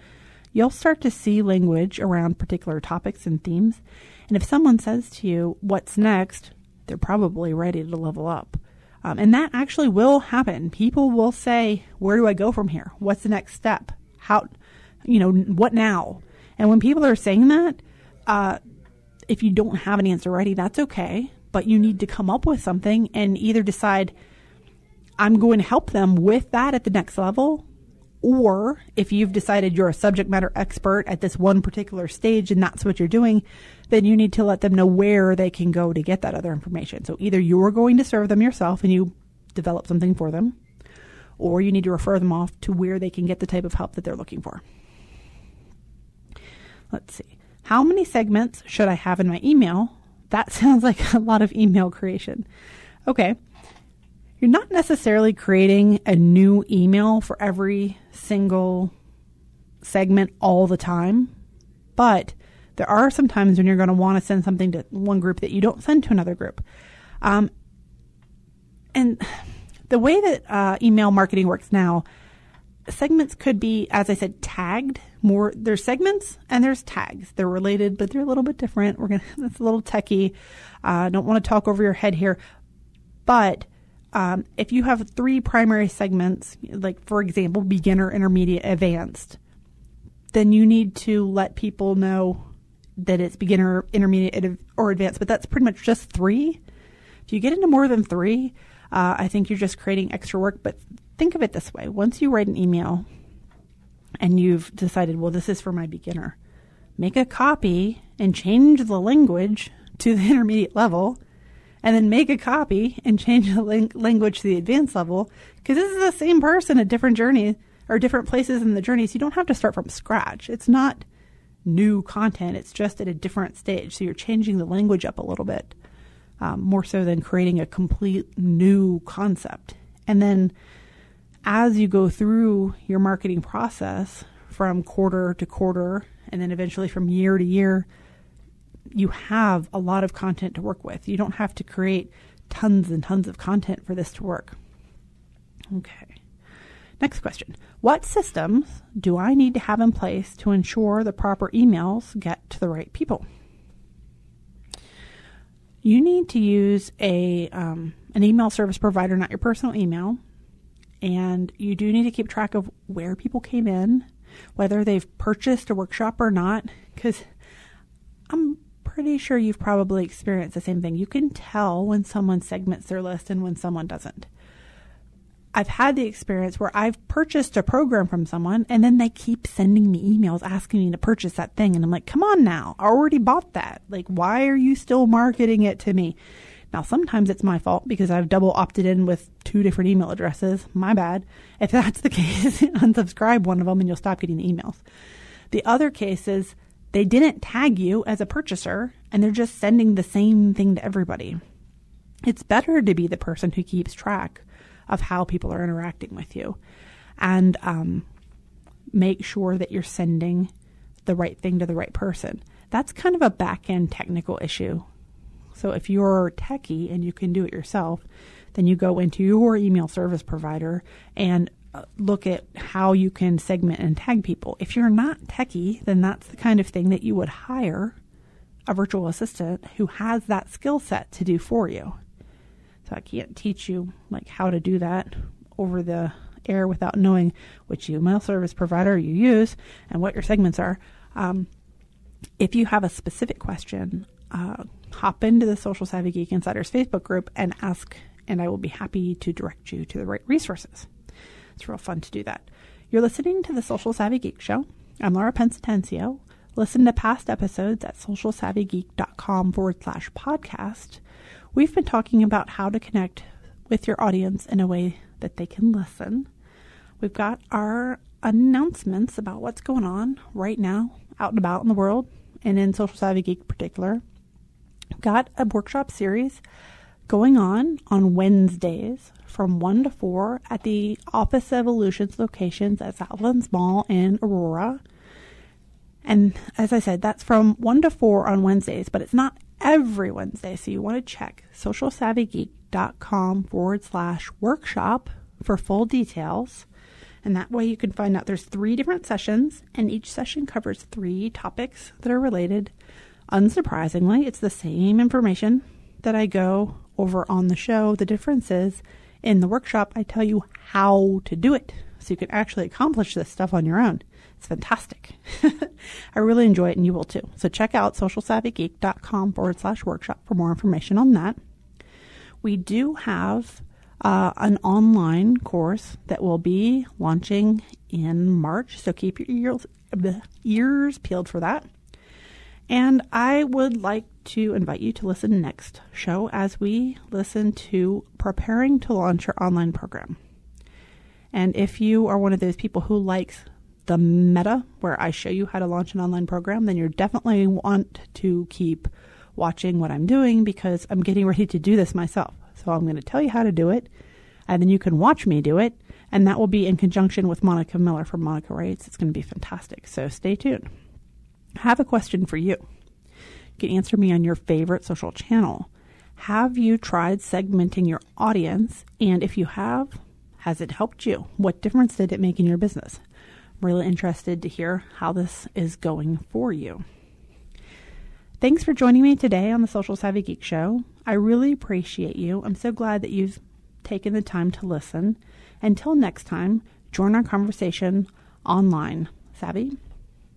You'll start to see language around particular topics and themes. And if someone says to you, What's next? They're probably ready to level up. Um, and that actually will happen. People will say, Where do I go from here? What's the next step? How, you know, what now? And when people are saying that, uh, if you don't have an answer ready, that's okay. But you need to come up with something and either decide, I'm going to help them with that at the next level, or if you've decided you're a subject matter expert at this one particular stage and that's what you're doing, then you need to let them know where they can go to get that other information. So either you're going to serve them yourself and you develop something for them, or you need to refer them off to where they can get the type of help that they're looking for. Let's see. How many segments should I have in my email? That [LAUGHS] sounds like a lot of email creation. Okay. You're not necessarily creating a new email for every single segment all the time, but there are some times when you're going to want to send something to one group that you don't send to another group. Um, and the way that uh, email marketing works now, segments could be, as I said, tagged. More there's segments and there's tags. They're related, but they're a little bit different. We're gonna [LAUGHS] that's a little techie. Uh, don't want to talk over your head here, but um, if you have three primary segments, like for example, beginner, intermediate, advanced, then you need to let people know that it's beginner, intermediate, or advanced. But that's pretty much just three. If you get into more than three, uh, I think you're just creating extra work. But think of it this way once you write an email and you've decided, well, this is for my beginner, make a copy and change the language to the [LAUGHS] intermediate level and then make a copy and change the lang- language to the advanced level because this is the same person a different journey or different places in the journey. So You don't have to start from scratch. It's not new content. It's just at a different stage. So you're changing the language up a little bit, um, more so than creating a complete new concept. And then as you go through your marketing process from quarter to quarter and then eventually from year to year, you have a lot of content to work with. You don't have to create tons and tons of content for this to work. Okay. Next question. What systems do I need to have in place to ensure the proper emails get to the right people? You need to use a um, an email service provider, not your personal email, and you do need to keep track of where people came in, whether they've purchased a workshop or not, because I'm pretty sure you've probably experienced the same thing. You can tell when someone segments their list and when someone doesn't. I've had the experience where I've purchased a program from someone and then they keep sending me emails asking me to purchase that thing. And I'm like, come on now, I already bought that. Like, why are you still marketing it to me? Now, sometimes it's my fault because I've double opted in with two different email addresses. My bad. If that's the [LAUGHS] case, unsubscribe one of them and you'll stop getting the emails. The other case is they didn't tag you as a purchaser and they're just sending the same thing to everybody. It's better to be the person who keeps track of how people are interacting with you and um, make sure that you're sending the right thing to the right person. That's kind of a back end technical issue. So if you're techie and you can do it yourself, then you go into your email service provider and uh, look at how you can segment and tag people. If you're not techie, then that's the kind of thing that you would hire a virtual assistant who has that skill set to do for you. So I can't teach you like how to do that over the air without knowing which email service provider you use and what your segments are. Um, if you have a specific question, uh, hop into the Social Savvy Geek Insiders Facebook group and ask, and I will be happy to direct you to the right resources. It's real fun to do that. You're listening to the Social Savvy Geek Show. I'm Laura Pence Atencio. Listen to past episodes at socialsavvygeek.com forward slash podcast. We've been talking about how to connect with your audience in a way that they can listen. We've got our announcements about what's going on right now out and about in the world and in Social Savvy Geek in particular. We've got a workshop series going on on Wednesdays from 1 to 4 at the Office of Evolutions locations at Southlands Mall in Aurora. And as I said, that's from 1 to 4 on Wednesdays, but it's not every Wednesday. So you want to check socialsavvygeek.com forward slash workshop for full details. And that way you can find out there's three different sessions, and each session covers three topics that are related. Unsurprisingly, it's the same information that I go over on the show. The difference is in the workshop, I tell you how to do it so you can actually accomplish this stuff on your own. It's fantastic. [LAUGHS] I really enjoy it and you will too. So check out socialsavvygeek.com forward slash workshop for more information on that. We do have uh, an online course that will be launching in March. So keep your ears, ears peeled for that. And I would like to invite you to listen next show as we listen to preparing to launch your online program. And if you are one of those people who likes the meta where I show you how to launch an online program, then you definitely want to keep watching what I'm doing because I'm getting ready to do this myself. So I'm going to tell you how to do it, and then you can watch me do it, and that will be in conjunction with Monica Miller from Monica Writes. It's going to be fantastic. So stay tuned. I have a question for you. You can answer me on your favorite social channel. Have you tried segmenting your audience? And if you have, has it helped you? What difference did it make in your business? Really interested to hear how this is going for you. Thanks for joining me today on the Social Savvy Geek Show. I really appreciate you. I'm so glad that you've taken the time to listen. Until next time, join our conversation online. Savvy?